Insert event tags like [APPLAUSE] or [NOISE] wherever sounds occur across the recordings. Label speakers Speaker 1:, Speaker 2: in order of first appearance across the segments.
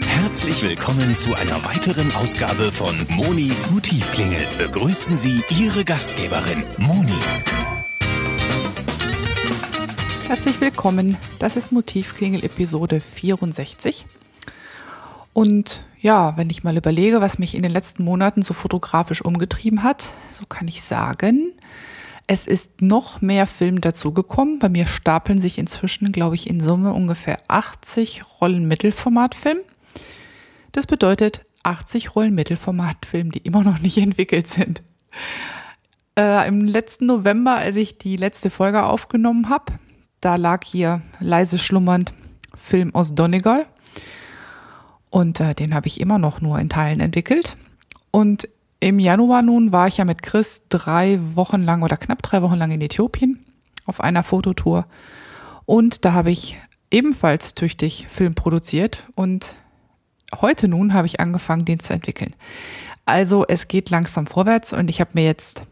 Speaker 1: Herzlich willkommen zu einer weiteren Ausgabe von Monis Motivklingel. Begrüßen Sie Ihre Gastgeberin, Moni.
Speaker 2: Herzlich willkommen. Das ist Motivklingel Episode 64. Und ja, wenn ich mal überlege, was mich in den letzten Monaten so fotografisch umgetrieben hat, so kann ich sagen, es ist noch mehr Film dazugekommen. Bei mir stapeln sich inzwischen, glaube ich, in Summe ungefähr 80 Rollen Mittelformatfilm. Das bedeutet 80 Rollen Mittelformatfilm, die immer noch nicht [LAUGHS] entwickelt sind. Äh, Im letzten November, als ich die letzte Folge aufgenommen habe, da lag hier leise schlummernd Film aus Donegal. Und äh, den habe ich immer noch nur in Teilen entwickelt. Und im Januar nun war ich ja mit Chris drei Wochen lang oder knapp drei Wochen lang in Äthiopien auf einer Fototour. Und da habe ich ebenfalls tüchtig Film produziert und heute nun habe ich angefangen, den zu entwickeln. Also es geht langsam vorwärts und ich habe mir jetzt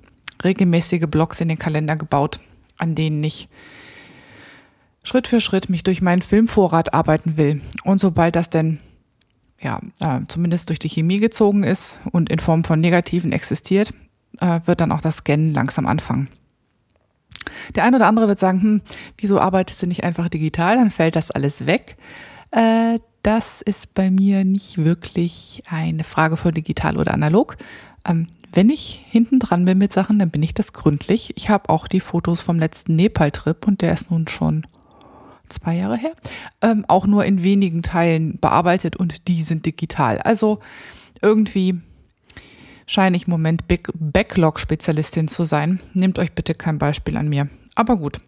Speaker 2: regelmäßige Blogs in den Kalender gebaut, an denen ich Schritt für Schritt mich durch meinen Filmvorrat arbeiten will. Und sobald das denn ja, äh, zumindest durch die Chemie gezogen ist und in Form von Negativen existiert, äh, wird dann auch das Scannen langsam anfangen. Der eine oder andere wird sagen, hm, wieso arbeitest du nicht einfach digital? Dann fällt das alles weg. Äh, das ist bei mir nicht wirklich eine Frage von digital oder analog. Ähm, wenn ich hinten dran bin mit Sachen, dann bin ich das gründlich. Ich habe auch die Fotos vom letzten Nepal-Trip und der ist nun schon zwei Jahre her, ähm, auch nur in wenigen Teilen bearbeitet und die sind digital. Also irgendwie scheine ich im Moment Backlog-Spezialistin zu sein. Nehmt euch bitte kein Beispiel an mir. Aber gut.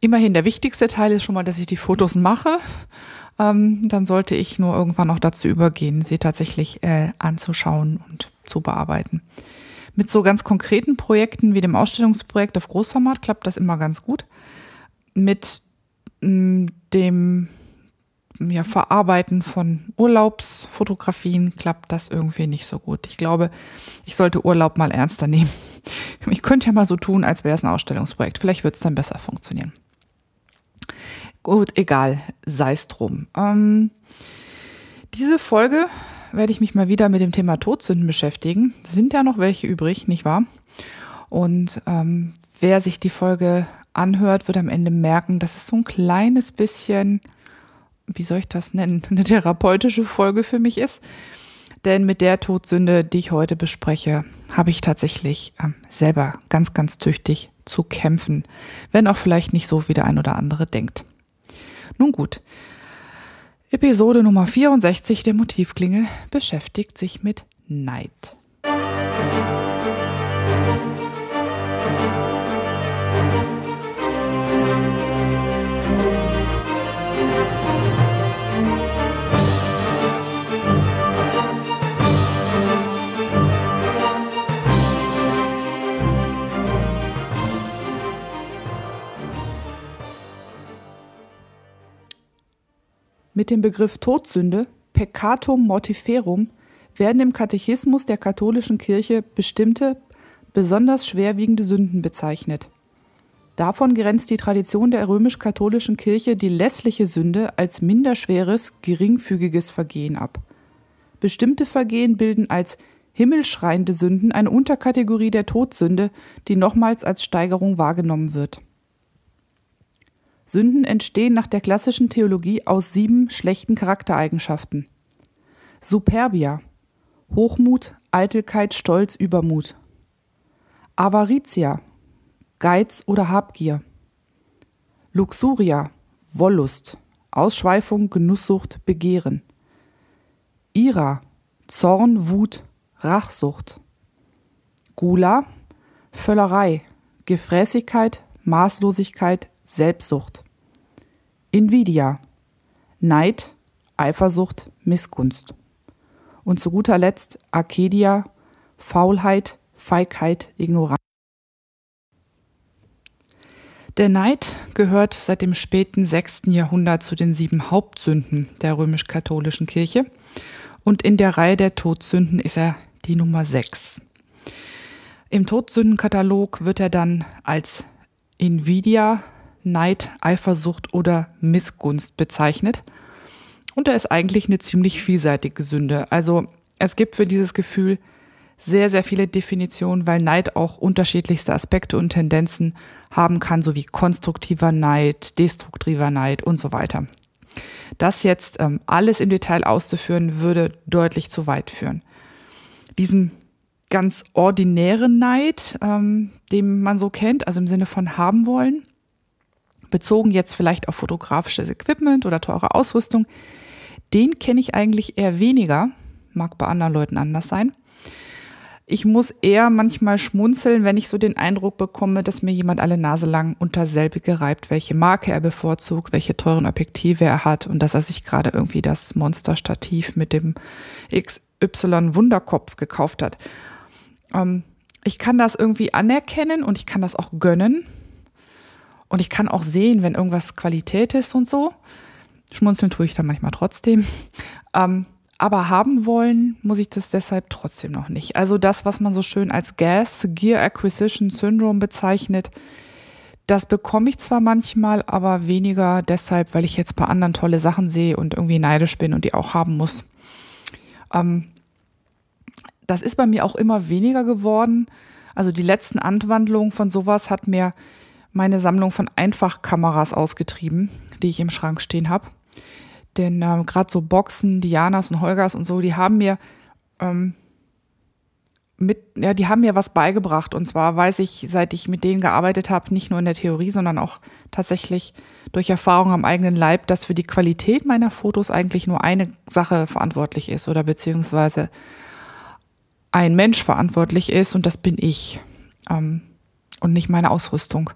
Speaker 2: Immerhin der wichtigste Teil ist schon mal, dass ich die Fotos mache. Ähm, dann sollte ich nur irgendwann noch dazu übergehen, sie tatsächlich äh, anzuschauen und zu bearbeiten. Mit so ganz konkreten Projekten wie dem Ausstellungsprojekt auf Großformat klappt das immer ganz gut. Mit dem ja, Verarbeiten von Urlaubsfotografien klappt das irgendwie nicht so gut. Ich glaube, ich sollte Urlaub mal ernster nehmen. [LAUGHS] Ich könnte ja mal so tun, als wäre es ein Ausstellungsprojekt. Vielleicht wird es dann besser funktionieren. Gut, egal, sei es drum. Ähm, diese Folge werde ich mich mal wieder mit dem Thema Todsünden beschäftigen. Sind ja noch welche übrig, nicht wahr? Und ähm, wer sich die Folge anhört, wird am Ende merken, dass es so ein kleines bisschen, wie soll ich das nennen, [LAUGHS] eine therapeutische Folge für mich ist. Denn mit der Todsünde, die ich heute bespreche, habe ich tatsächlich äh, selber ganz, ganz tüchtig zu kämpfen. Wenn auch vielleicht nicht so, wie der ein oder andere denkt. Nun gut. Episode Nummer 64 der Motivklingel beschäftigt sich mit Neid. Mit dem Begriff Todsünde, peccatum mortiferum, werden im Katechismus der katholischen Kirche bestimmte, besonders schwerwiegende Sünden bezeichnet. Davon grenzt die Tradition der römisch-katholischen Kirche die lässliche Sünde als minderschweres, geringfügiges Vergehen ab. Bestimmte Vergehen bilden als himmelschreiende Sünden eine Unterkategorie der Todsünde, die nochmals als Steigerung wahrgenommen wird. Sünden entstehen nach der klassischen Theologie aus sieben schlechten Charaktereigenschaften. Superbia Hochmut, Eitelkeit, Stolz, Übermut. Avaritia Geiz oder Habgier. Luxuria Wollust, Ausschweifung, Genusssucht, Begehren. Ira Zorn, Wut, Rachsucht. Gula Völlerei, Gefräßigkeit, Maßlosigkeit, Selbstsucht. Invidia, Neid, Eifersucht, Missgunst. Und zu guter Letzt Arcadia, Faulheit, Feigheit, Ignoranz. Der Neid gehört seit dem späten 6. Jahrhundert zu den sieben Hauptsünden der römisch-katholischen Kirche und in der Reihe der Todsünden ist er die Nummer 6. Im Todsündenkatalog wird er dann als Invidia Neid, Eifersucht oder Missgunst bezeichnet. Und er ist eigentlich eine ziemlich vielseitige Sünde. Also es gibt für dieses Gefühl sehr, sehr viele Definitionen, weil Neid auch unterschiedlichste Aspekte und Tendenzen haben kann, sowie konstruktiver Neid, destruktiver Neid und so weiter. Das jetzt ähm, alles im Detail auszuführen, würde deutlich zu weit führen. Diesen ganz ordinären Neid, ähm, den man so kennt, also im Sinne von haben wollen, bezogen jetzt vielleicht auf fotografisches Equipment oder teure Ausrüstung, den kenne ich eigentlich eher weniger, mag bei anderen Leuten anders sein. Ich muss eher manchmal schmunzeln, wenn ich so den Eindruck bekomme, dass mir jemand alle Nase lang unter selbige reibt, welche Marke er bevorzugt, welche teuren Objektive er hat und dass er sich gerade irgendwie das Monsterstativ mit dem XY Wunderkopf gekauft hat. Ähm, ich kann das irgendwie anerkennen und ich kann das auch gönnen. Und ich kann auch sehen, wenn irgendwas Qualität ist und so. Schmunzeln tue ich dann manchmal trotzdem. Ähm, aber haben wollen muss ich das deshalb trotzdem noch nicht. Also das, was man so schön als Gas Gear Acquisition Syndrome bezeichnet, das bekomme ich zwar manchmal, aber weniger deshalb, weil ich jetzt bei anderen tolle Sachen sehe und irgendwie neidisch bin und die auch haben muss. Ähm, das ist bei mir auch immer weniger geworden. Also die letzten Anwandlungen von sowas hat mir meine Sammlung von Einfachkameras ausgetrieben, die ich im Schrank stehen habe. Denn ähm, gerade so Boxen, Dianas und Holgers und so, die haben mir ähm, mit, ja, die haben mir was beigebracht. Und zwar weiß ich, seit ich mit denen gearbeitet habe, nicht nur in der Theorie, sondern auch tatsächlich durch Erfahrung am eigenen Leib, dass für die Qualität meiner Fotos eigentlich nur eine Sache verantwortlich ist oder beziehungsweise ein Mensch verantwortlich ist und das bin ich ähm, und nicht meine Ausrüstung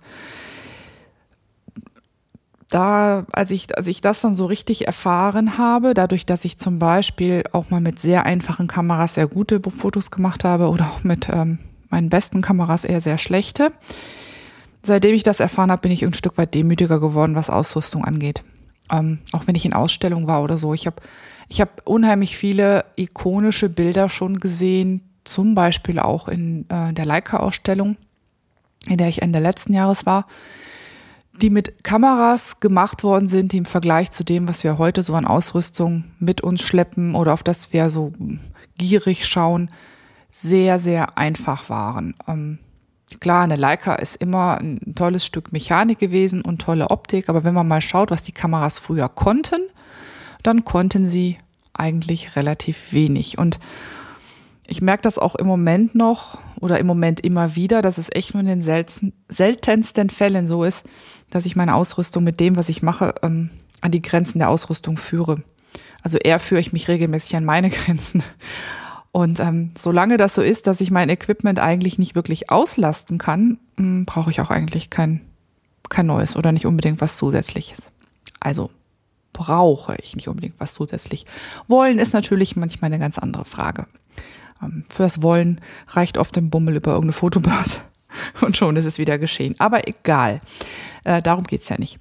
Speaker 2: da, als ich, als ich das dann so richtig erfahren habe, dadurch, dass ich zum Beispiel auch mal mit sehr einfachen Kameras sehr gute Fotos gemacht habe oder auch mit ähm, meinen besten Kameras eher sehr schlechte, seitdem ich das erfahren habe, bin ich ein Stück weit demütiger geworden, was Ausrüstung angeht. Ähm, auch wenn ich in Ausstellung war oder so. Ich habe ich hab unheimlich viele ikonische Bilder schon gesehen, zum Beispiel auch in äh, der Leica-Ausstellung, in der ich Ende letzten Jahres war die mit Kameras gemacht worden sind, die im Vergleich zu dem, was wir heute so an Ausrüstung mit uns schleppen oder auf das wir so gierig schauen, sehr, sehr einfach waren. Ähm, klar, eine Leica ist immer ein tolles Stück Mechanik gewesen und tolle Optik, aber wenn man mal schaut, was die Kameras früher konnten, dann konnten sie eigentlich relativ wenig. Und ich merke das auch im Moment noch oder im Moment immer wieder, dass es echt nur in den selten, seltensten Fällen so ist, dass ich meine Ausrüstung mit dem, was ich mache, ähm, an die Grenzen der Ausrüstung führe. Also eher führe ich mich regelmäßig an meine [LAUGHS] Grenzen. Und ähm, solange das so ist, dass ich mein Equipment eigentlich nicht wirklich auslasten kann, ähm, brauche ich auch eigentlich kein, kein neues oder nicht unbedingt was Zusätzliches. Also brauche ich nicht unbedingt was zusätzlich. Wollen ist natürlich manchmal eine ganz andere Frage. Ähm, fürs Wollen reicht oft ein Bummel über irgendeine Fotobörse [LAUGHS] und schon ist es wieder geschehen. Aber egal, äh, darum geht's ja nicht.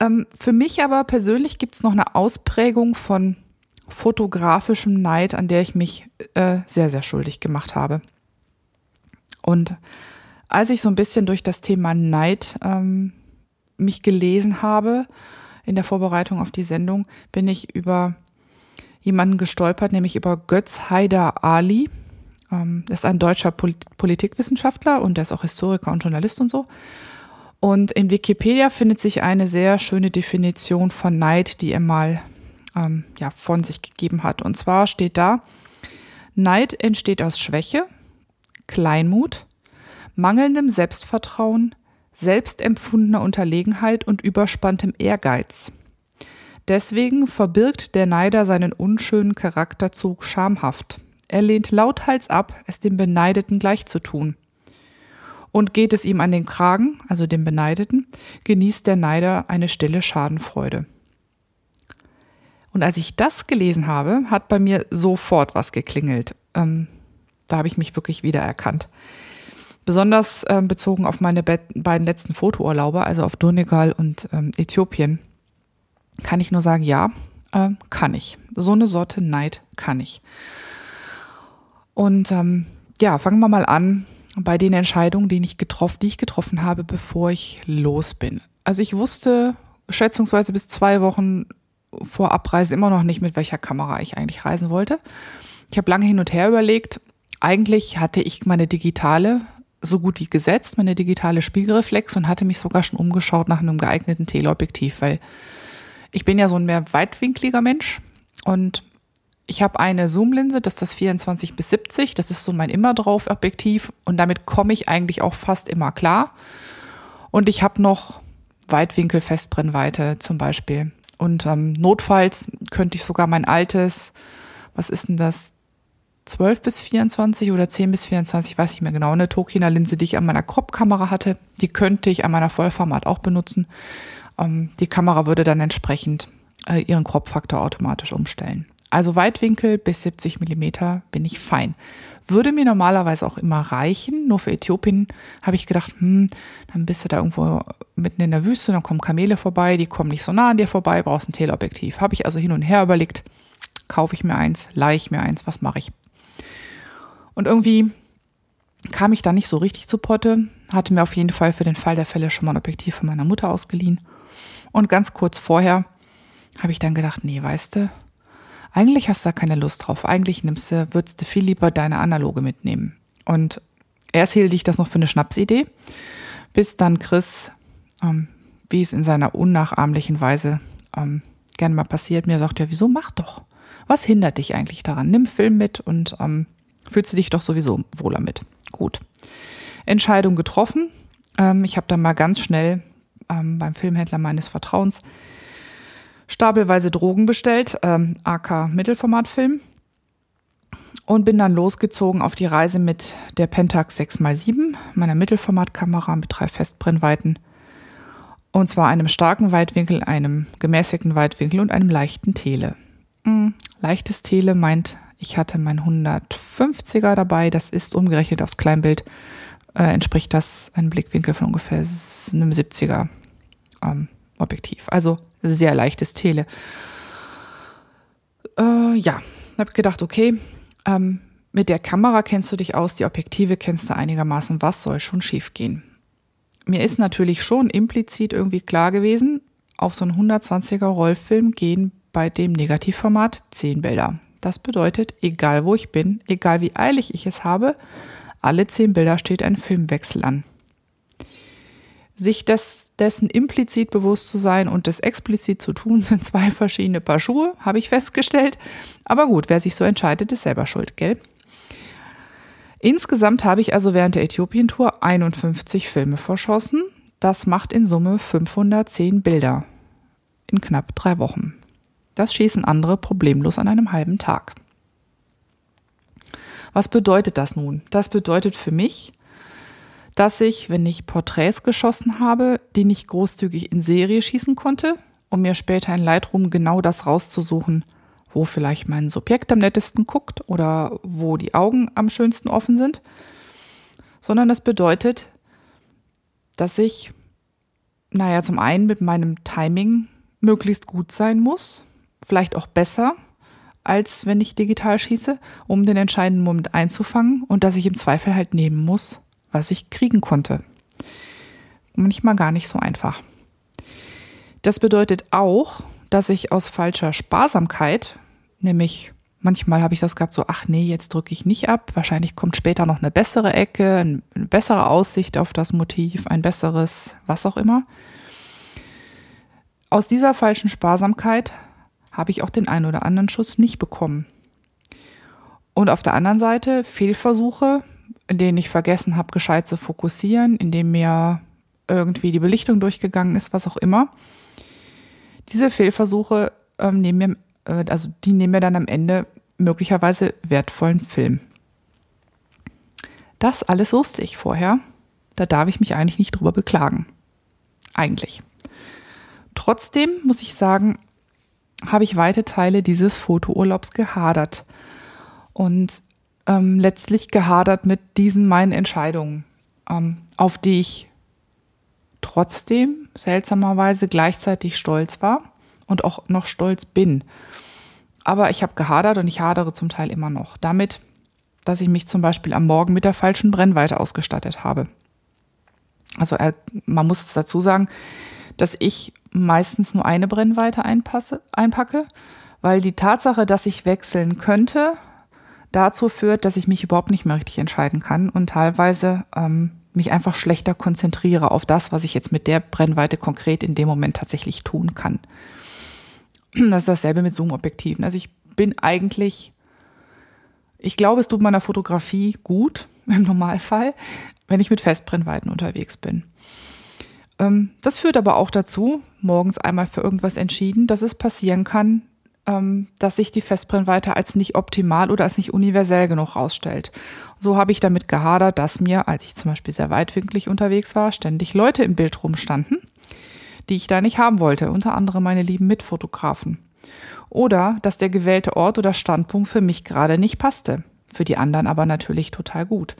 Speaker 2: Ähm, für mich aber persönlich gibt's noch eine Ausprägung von fotografischem Neid, an der ich mich äh, sehr, sehr schuldig gemacht habe. Und als ich so ein bisschen durch das Thema Neid ähm, mich gelesen habe in der Vorbereitung auf die Sendung, bin ich über jemanden gestolpert, nämlich über Götz Haider Ali. Ähm, ist ein deutscher Polit Politikwissenschaftler und der ist auch Historiker und Journalist und so. Und in Wikipedia findet sich eine sehr schöne Definition von Neid, die er mal ähm, ja, von sich gegeben hat. Und zwar steht da, Neid entsteht aus Schwäche, Kleinmut, mangelndem Selbstvertrauen, selbstempfundener Unterlegenheit und überspanntem Ehrgeiz. Deswegen verbirgt der Neider seinen unschönen Charakterzug schamhaft. Er lehnt lauthals ab, es dem Beneideten gleichzutun. Und geht es ihm an den Kragen, also dem Beneideten, genießt der Neider eine stille Schadenfreude. Und als ich das gelesen habe, hat bei mir sofort was geklingelt. Ähm, da habe ich mich wirklich wiedererkannt. Besonders ähm, bezogen auf meine be beiden letzten Fotourlaube, also auf Donegal und ähm, Äthiopien kann ich nur sagen, ja, äh, kann ich. So eine Sorte Neid kann ich. Und ähm, ja, fangen wir mal an bei den Entscheidungen, die ich, getroffen, die ich getroffen habe, bevor ich los bin. Also ich wusste schätzungsweise bis zwei Wochen vor Abreise immer noch nicht, mit welcher Kamera ich eigentlich reisen wollte. Ich habe lange hin und her überlegt. Eigentlich hatte ich meine digitale so gut wie gesetzt, meine digitale Spiegelreflex und hatte mich sogar schon umgeschaut nach einem geeigneten Teleobjektiv, weil ich bin ja so ein mehr weitwinkliger Mensch und ich habe eine Zoomlinse, das ist das 24 bis 70, das ist so mein immer drauf Objektiv und damit komme ich eigentlich auch fast immer klar. Und ich habe noch Weitwinkel-Festbrennweite zum Beispiel. Und ähm, notfalls könnte ich sogar mein altes, was ist denn das, 12 bis 24 oder 10 bis 24, weiß ich mehr genau, eine Tokina-Linse, die ich an meiner Crop-Kamera hatte, die könnte ich an meiner Vollformat auch benutzen. Ähm, die Kamera würde dann entsprechend äh, ihren Crop-Faktor automatisch umstellen. Also Weitwinkel bis 70 Millimeter bin ich fein. Würde mir normalerweise auch immer reichen. Nur für Äthiopien habe ich gedacht, hm, dann bist du da irgendwo mitten in der Wüste, dann kommen Kamele vorbei, die kommen nicht so nah an dir vorbei, brauchst ein Teleobjektiv. Habe ich also hin und her überlegt, kaufe ich mir eins, leihe ich mir eins, was mache ich? Und irgendwie kam ich da nicht so richtig zu Potte, hatte mir auf jeden Fall für den Fall der Fälle schon mal ein Objektiv von meiner Mutter ausgeliehen. Und ganz kurz vorher habe ich dann gedacht, nee, weißt du, eigentlich hast du da keine Lust drauf. Eigentlich nimmst du, würdest du viel lieber deine analoge mitnehmen. Und erst hielt ich das noch für eine Schnapsidee, bis dann Chris, ähm, wie es in seiner unnachahmlichen Weise ähm, gerne mal passiert, mir sagt, ja, wieso mach doch? Was hindert dich eigentlich daran? Nimm Film mit und ähm, fühlst du dich doch sowieso wohler mit. Gut. Entscheidung getroffen. Ähm, ich habe dann mal ganz schnell ähm, beim Filmhändler meines Vertrauens stapelweise Drogen bestellt, ähm, AK Mittelformatfilm. Und bin dann losgezogen auf die Reise mit der Pentax 6x7, meiner Mittelformatkamera mit drei Festbrennweiten. Und zwar einem starken Weitwinkel, einem gemäßigten Weitwinkel und einem leichten Tele. Hm, leichtes Tele meint, ich hatte mein 150er dabei. Das ist umgerechnet aufs Kleinbild, äh, entspricht das einem Blickwinkel von ungefähr einem 70er ähm, Objektiv. Also sehr leichtes Tele. Äh, ja, habe gedacht, okay, ähm, mit der Kamera kennst du dich aus, die Objektive kennst du einigermaßen, was soll schon schiefgehen? Mir ist natürlich schon implizit irgendwie klar gewesen, auf so einen 120er Rollfilm gehen bei dem Negativformat 10 Bilder. Das bedeutet, egal wo ich bin, egal wie eilig ich es habe, alle 10 Bilder steht ein Filmwechsel an sich des, dessen implizit bewusst zu sein und das explizit zu tun, [LAUGHS] sind zwei verschiedene Paar Schuhe, habe ich festgestellt. Aber gut, wer sich so entscheidet, ist selber schuld, gell? Insgesamt habe ich also während der Äthiopien-Tour 51 Filme verschossen. Das macht in Summe 510 Bilder in knapp drei Wochen. Das schießen andere problemlos an einem halben Tag. Was bedeutet das nun? Das bedeutet für mich, dass ich, wenn ich Porträts geschossen habe, die nicht großzügig in Serie schießen konnte, um mir später in Lightroom genau das rauszusuchen, wo vielleicht mein Subjekt am nettesten guckt oder wo die Augen am schönsten offen sind, sondern das bedeutet, dass ich, naja, zum einen mit meinem Timing möglichst gut sein muss, vielleicht auch besser, als wenn ich digital schieße, um den entscheidenden Moment einzufangen und dass ich im Zweifel halt nehmen muss, was ich kriegen konnte. Manchmal gar nicht so einfach. Das bedeutet auch, dass ich aus falscher Sparsamkeit, nämlich manchmal habe ich das gehabt, so, ach nee, jetzt drücke ich nicht ab, wahrscheinlich kommt später noch eine bessere Ecke, eine bessere Aussicht auf das Motiv, ein besseres, was auch immer. Aus dieser falschen Sparsamkeit habe ich auch den einen oder anderen Schuss nicht bekommen. Und auf der anderen Seite Fehlversuche, in denen ich vergessen habe, gescheit zu fokussieren, in dem mir irgendwie die Belichtung durchgegangen ist, was auch immer. Diese Fehlversuche ähm, nehmen mir, äh, also die nehmen mir dann am Ende möglicherweise wertvollen Film. Das alles wusste ich vorher. Da darf ich mich eigentlich nicht drüber beklagen. Eigentlich. Trotzdem muss ich sagen, habe ich weite Teile dieses Fotourlaubs gehadert. Und ähm, letztlich gehadert mit diesen meinen Entscheidungen, ähm, auf die ich trotzdem seltsamerweise gleichzeitig stolz war und auch noch stolz bin. Aber ich habe gehadert und ich hadere zum Teil immer noch damit, dass ich mich zum Beispiel am Morgen mit der falschen Brennweite ausgestattet habe. Also äh, man muss dazu sagen, dass ich meistens nur eine Brennweite einpasse, einpacke, weil die Tatsache, dass ich wechseln könnte, dazu führt, dass ich mich überhaupt nicht mehr richtig entscheiden kann und teilweise ähm, mich einfach schlechter konzentriere auf das, was ich jetzt mit der Brennweite konkret in dem Moment tatsächlich tun kann. Das ist dasselbe mit Zoom-Objektiven. Also ich bin eigentlich, ich glaube, es tut meiner Fotografie gut [LAUGHS] im Normalfall, wenn ich mit Festbrennweiten unterwegs bin. Ähm, das führt aber auch dazu, morgens einmal für irgendwas entschieden, dass es passieren kann, ähm, dass sich die Festbrennweite als nicht optimal oder als nicht universell genug ausstellt. So habe ich damit gehadert, dass mir, als ich zum Beispiel sehr weitwinklig unterwegs war, ständig Leute im Bild rumstanden, die ich da nicht haben wollte, unter anderem meine lieben Mitfotografen. Oder dass der gewählte Ort oder Standpunkt für mich gerade nicht passte, für die anderen aber natürlich total gut.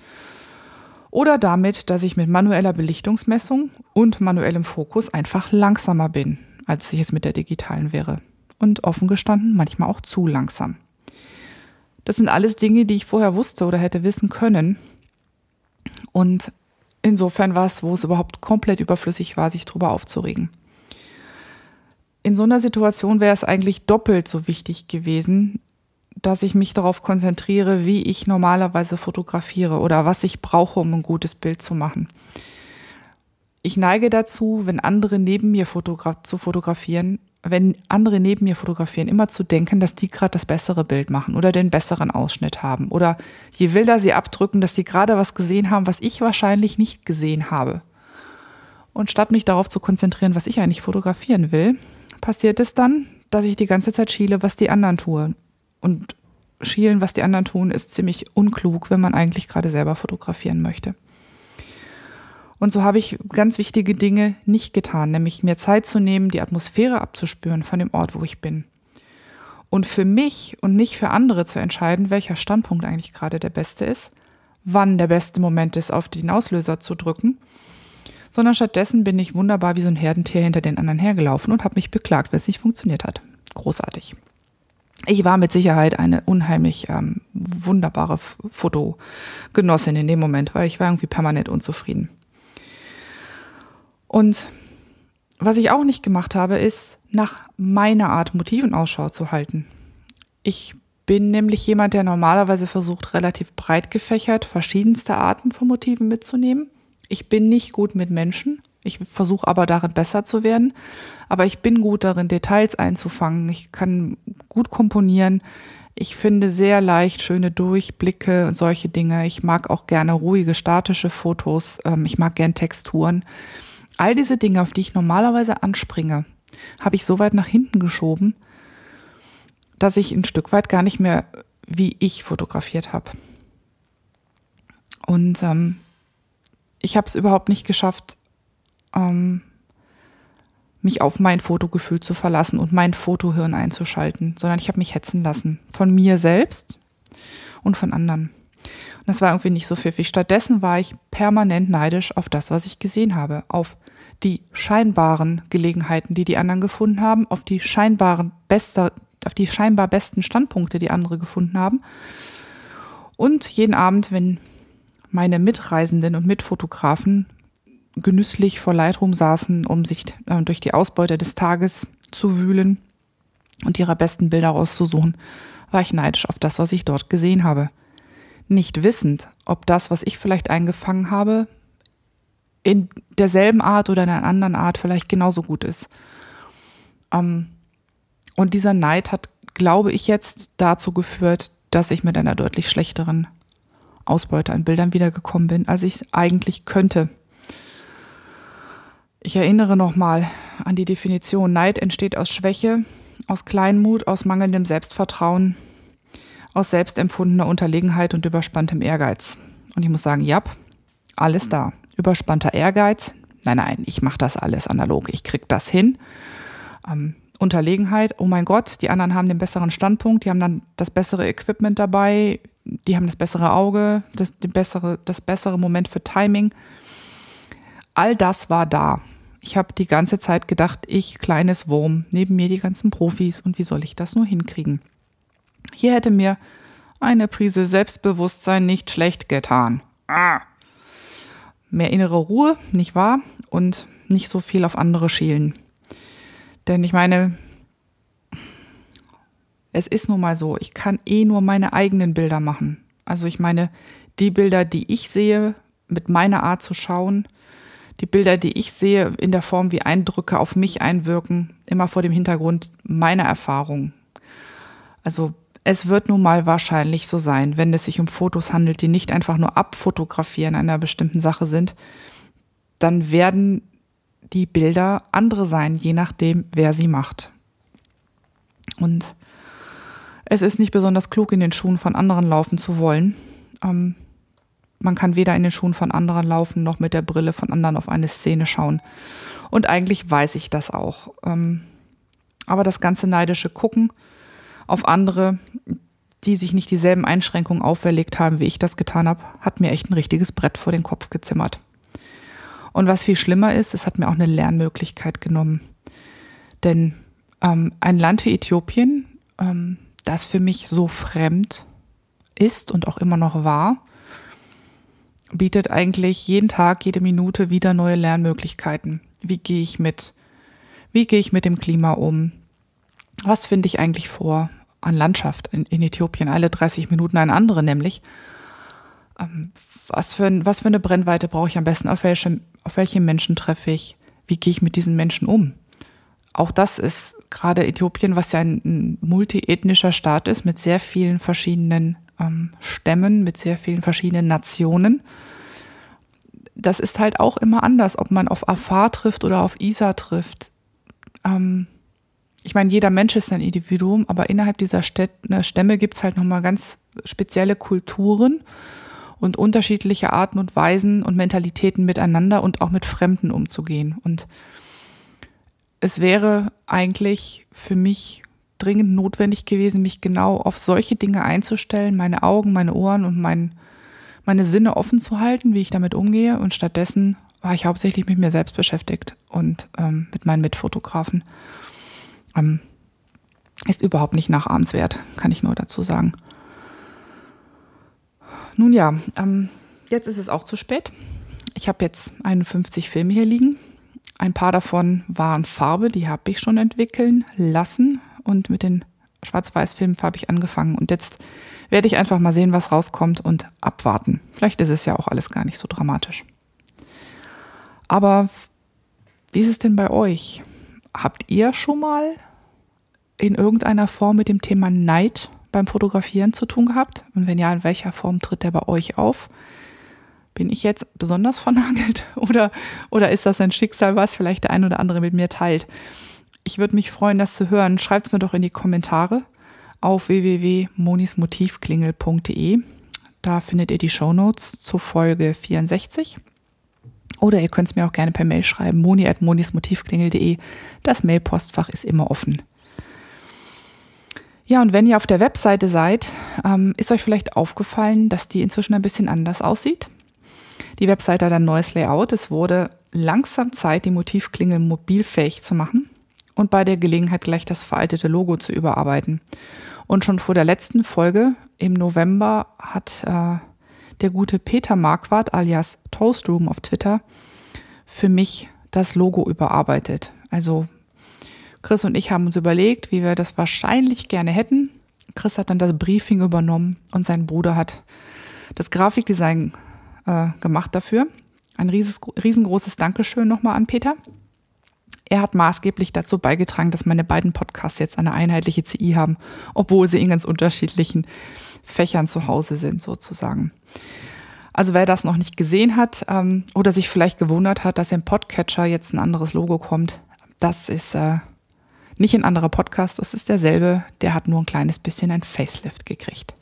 Speaker 2: Oder damit, dass ich mit manueller Belichtungsmessung und manuellem Fokus einfach langsamer bin, als ich es mit der digitalen wäre und offen gestanden manchmal auch zu langsam. Das sind alles Dinge, die ich vorher wusste oder hätte wissen können. Und insofern war es, wo es überhaupt komplett überflüssig war, sich darüber aufzuregen. In so einer Situation wäre es eigentlich doppelt so wichtig gewesen, dass ich mich darauf konzentriere, wie ich normalerweise fotografiere oder was ich brauche, um ein gutes Bild zu machen. Ich neige dazu, wenn andere neben mir fotogra zu fotografieren, wenn andere neben mir fotografieren, immer zu denken, dass die gerade das bessere Bild machen oder den besseren Ausschnitt haben. Oder je wilder sie abdrücken, dass sie gerade was gesehen haben, was ich wahrscheinlich nicht gesehen habe. Und statt mich darauf zu konzentrieren, was ich eigentlich fotografieren will, passiert es dann, dass ich die ganze Zeit schiele, was die anderen tun. Und schielen, was die anderen tun, ist ziemlich unklug, wenn man eigentlich gerade selber fotografieren möchte. Und so habe ich ganz wichtige Dinge nicht getan, nämlich mir Zeit zu nehmen, die Atmosphäre abzuspüren von dem Ort, wo ich bin. Und für mich und nicht für andere zu entscheiden, welcher Standpunkt eigentlich gerade der beste ist, wann der beste Moment ist, auf den Auslöser zu drücken, sondern stattdessen bin ich wunderbar wie so ein Herdentier hinter den anderen hergelaufen und habe mich beklagt, wenn es nicht funktioniert hat. Großartig. Ich war mit Sicherheit eine unheimlich ähm, wunderbare Fotogenossin in dem Moment, weil ich war irgendwie permanent unzufrieden. Und was ich auch nicht gemacht habe, ist nach meiner Art Motiven Ausschau zu halten. Ich bin nämlich jemand, der normalerweise versucht, relativ breit gefächert verschiedenste Arten von Motiven mitzunehmen. Ich bin nicht gut mit Menschen. Ich versuche aber darin besser zu werden. Aber ich bin gut darin, Details einzufangen. Ich kann gut komponieren. Ich finde sehr leicht schöne Durchblicke und solche Dinge. Ich mag auch gerne ruhige, statische Fotos. Ähm, ich mag gern Texturen all diese Dinge, auf die ich normalerweise anspringe, habe ich so weit nach hinten geschoben, dass ich ein Stück weit gar nicht mehr wie ich fotografiert habe. Und ähm, ich habe es überhaupt nicht geschafft, ähm, mich auf mein Fotogefühl zu verlassen und mein Fotohirn einzuschalten, sondern ich habe mich hetzen lassen von mir selbst und von anderen. Und das war irgendwie nicht so pfiffig. Stattdessen war ich permanent neidisch auf das, was ich gesehen habe, auf die scheinbaren Gelegenheiten, die die anderen gefunden haben, auf die scheinbaren bester, auf die scheinbar besten Standpunkte, die andere gefunden haben. Und jeden Abend, wenn meine Mitreisenden und Mitfotografen genüsslich vor Lightroom saßen, um sich äh, durch die Ausbeute des Tages zu wühlen und ihre besten Bilder rauszusuchen, war ich neidisch auf das, was ich dort gesehen habe. Nicht wissend, ob das, was ich vielleicht eingefangen habe, in derselben Art oder in einer anderen Art vielleicht genauso gut ist. Ähm, und dieser Neid hat, glaube ich, jetzt dazu geführt, dass ich mit einer deutlich schlechteren Ausbeute an Bildern wiedergekommen bin, als ich eigentlich könnte. Ich erinnere nochmal an die Definition. Neid entsteht aus Schwäche, aus Kleinmut, aus mangelndem Selbstvertrauen, aus selbstempfundener Unterlegenheit und überspanntem Ehrgeiz. Und ich muss sagen, ja, alles da überspannter Ehrgeiz. Nein, nein, ich mache das alles analog, ich krieg das hin. Ähm, Unterlegenheit, oh mein Gott, die anderen haben den besseren Standpunkt, die haben dann das bessere Equipment dabei, die haben das bessere Auge, das, bessere, das bessere Moment für Timing. All das war da. Ich habe die ganze Zeit gedacht, ich kleines Wurm, neben mir die ganzen Profis und wie soll ich das nur hinkriegen? Hier hätte mir eine Prise Selbstbewusstsein nicht schlecht getan. Ah mehr innere Ruhe, nicht wahr? Und nicht so viel auf andere schielen. Denn ich meine, es ist nun mal so, ich kann eh nur meine eigenen Bilder machen. Also ich meine, die Bilder, die ich sehe, mit meiner Art zu schauen, die Bilder, die ich sehe, in der Form, wie Eindrücke auf mich einwirken, immer vor dem Hintergrund meiner Erfahrung. Also es wird nun mal wahrscheinlich so sein, wenn es sich um Fotos handelt, die nicht einfach nur abfotografieren einer bestimmten Sache sind, dann werden die Bilder andere sein, je nachdem, wer sie macht. Und es ist nicht besonders klug, in den Schuhen von anderen laufen zu wollen. Ähm, man kann weder in den Schuhen von anderen laufen, noch mit der Brille von anderen auf eine Szene schauen. Und eigentlich weiß ich das auch. Ähm, aber das ganze neidische Gucken auf andere, die sich nicht dieselben Einschränkungen auferlegt haben, wie ich das getan habe, hat mir echt ein richtiges Brett vor den Kopf gezimmert. Und was viel schlimmer ist, es hat mir auch eine Lernmöglichkeit genommen. Denn ähm, ein Land wie Äthiopien, ähm, das für mich so fremd ist und auch immer noch war, bietet eigentlich jeden Tag, jede Minute wieder neue Lernmöglichkeiten. Wie gehe ich mit, wie gehe ich mit dem Klima um? Was finde ich eigentlich vor an Landschaft in, in, Äthiopien? Alle 30 Minuten eine andere nämlich. Ähm, was, für ein, was für eine Brennweite brauche ich am besten? Auf welche, auf welche Menschen treffe ich? Wie gehe ich mit diesen Menschen um? Auch das ist gerade Äthiopien, was ja ein, ein multiethnischer Staat ist, mit sehr vielen verschiedenen ähm, Stämmen, mit sehr vielen verschiedenen Nationen. Das ist halt auch immer anders, ob man auf Afar trifft oder auf Isa trifft. Ähm, ich meine, jeder Mensch ist ein Individuum, aber innerhalb dieser ne, Stämme gibt es halt nochmal ganz spezielle Kulturen und unterschiedliche Arten und Weisen und Mentalitäten miteinander und auch mit Fremden umzugehen. Und es wäre eigentlich für mich dringend notwendig gewesen, mich genau auf solche Dinge einzustellen, meine Augen, meine Ohren und mein, meine Sinne offen zu halten, wie ich damit umgehe. Und stattdessen war ich hauptsächlich mit mir selbst beschäftigt und ähm, mit meinen Mitfotografen. Ähm, ist überhaupt nicht nachahmenswert, kann ich nur dazu sagen. Nun ja, ähm, jetzt ist es auch zu spät. Ich habe jetzt 51 Filme hier liegen. Ein paar davon waren Farbe, die habe ich schon entwickeln lassen und mit den Schwarz-Weiß-Filmen habe ich angefangen. Und jetzt werde ich einfach mal sehen, was rauskommt und abwarten. Vielleicht ist es ja auch alles gar nicht so dramatisch. Aber wie ist es denn bei euch? Habt ihr schon mal in irgendeiner Form mit dem Thema Neid beim Fotografieren zu tun gehabt? Und wenn ja, in welcher Form tritt der bei euch auf? Bin ich jetzt besonders vernagelt [LAUGHS] oder, oder ist das ein Schicksal, was vielleicht der ein oder andere mit mir teilt? Ich würde mich freuen, das zu hören. Schreibt es mir doch in die Kommentare auf www.monismotivklingel.de. Da findet ihr die Shownotes zur Folge 64. Oder ihr könnt es mir auch gerne per Mail schreiben, moni.monismotivklingel.de. Das Mailpostfach ist immer offen. Ja, und wenn ihr auf der Webseite seid, ähm, ist euch vielleicht aufgefallen, dass die inzwischen ein bisschen anders aussieht. Die Webseite hat ein neues Layout. Es wurde langsam Zeit, die Motivklingel mobilfähig zu machen und bei der Gelegenheit gleich das veraltete Logo zu überarbeiten. Und schon vor der letzten Folge im November hat äh, der gute Peter Marquardt alias Toastroom auf Twitter für mich das Logo überarbeitet. Also Chris und ich haben uns überlegt, wie wir das wahrscheinlich gerne hätten. Chris hat dann das Briefing übernommen und sein Bruder hat das Grafikdesign äh, gemacht dafür. Ein riesengroßes Dankeschön nochmal an Peter. Er hat maßgeblich dazu beigetragen, dass meine beiden Podcasts jetzt eine einheitliche CI haben, obwohl sie in ganz unterschiedlichen Fächern zu Hause sind, sozusagen. Also wer das noch nicht gesehen hat ähm, oder sich vielleicht gewundert hat, dass im Podcatcher jetzt ein anderes Logo kommt, das ist äh, nicht ein anderer Podcast, das ist derselbe, der hat nur ein kleines bisschen ein Facelift gekriegt.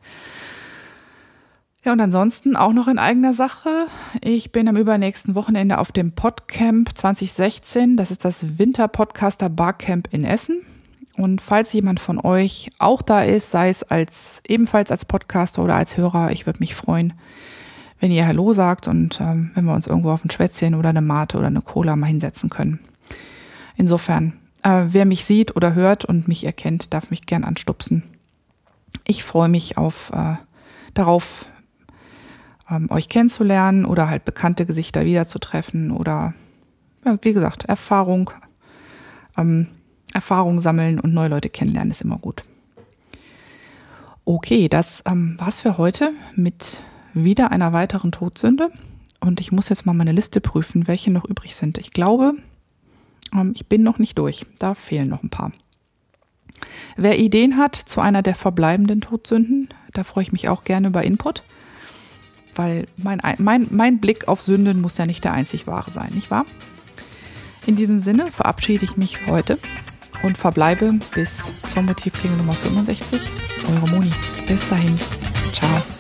Speaker 2: Ja, und ansonsten auch noch in eigener Sache. Ich bin am übernächsten Wochenende auf dem Podcamp 2016. Das ist das Winter-Podcaster Barcamp in Essen. Und falls jemand von euch auch da ist, sei es als ebenfalls als Podcaster oder als Hörer, ich würde mich freuen, wenn ihr Hallo sagt und ähm, wenn wir uns irgendwo auf ein Schwätzchen oder eine Mate oder eine Cola mal hinsetzen können. Insofern, äh, wer mich sieht oder hört und mich erkennt, darf mich gern anstupsen. Ich freue mich auf äh, darauf, ähm, euch kennenzulernen oder halt bekannte Gesichter wiederzutreffen oder ja, wie gesagt, Erfahrung, ähm, Erfahrung sammeln und neue Leute kennenlernen ist immer gut. Okay, das ähm, war's für heute mit wieder einer weiteren Todsünde. Und ich muss jetzt mal meine Liste prüfen, welche noch übrig sind. Ich glaube, ähm, ich bin noch nicht durch. Da fehlen noch ein paar. Wer Ideen hat zu einer der verbleibenden Todsünden, da freue ich mich auch gerne über Input. Weil mein, mein, mein Blick auf Sünden muss ja nicht der einzig wahre sein, nicht wahr? In diesem Sinne verabschiede ich mich heute und verbleibe bis zur Motivklinge Nummer 65. Eure Moni. Bis dahin. Ciao.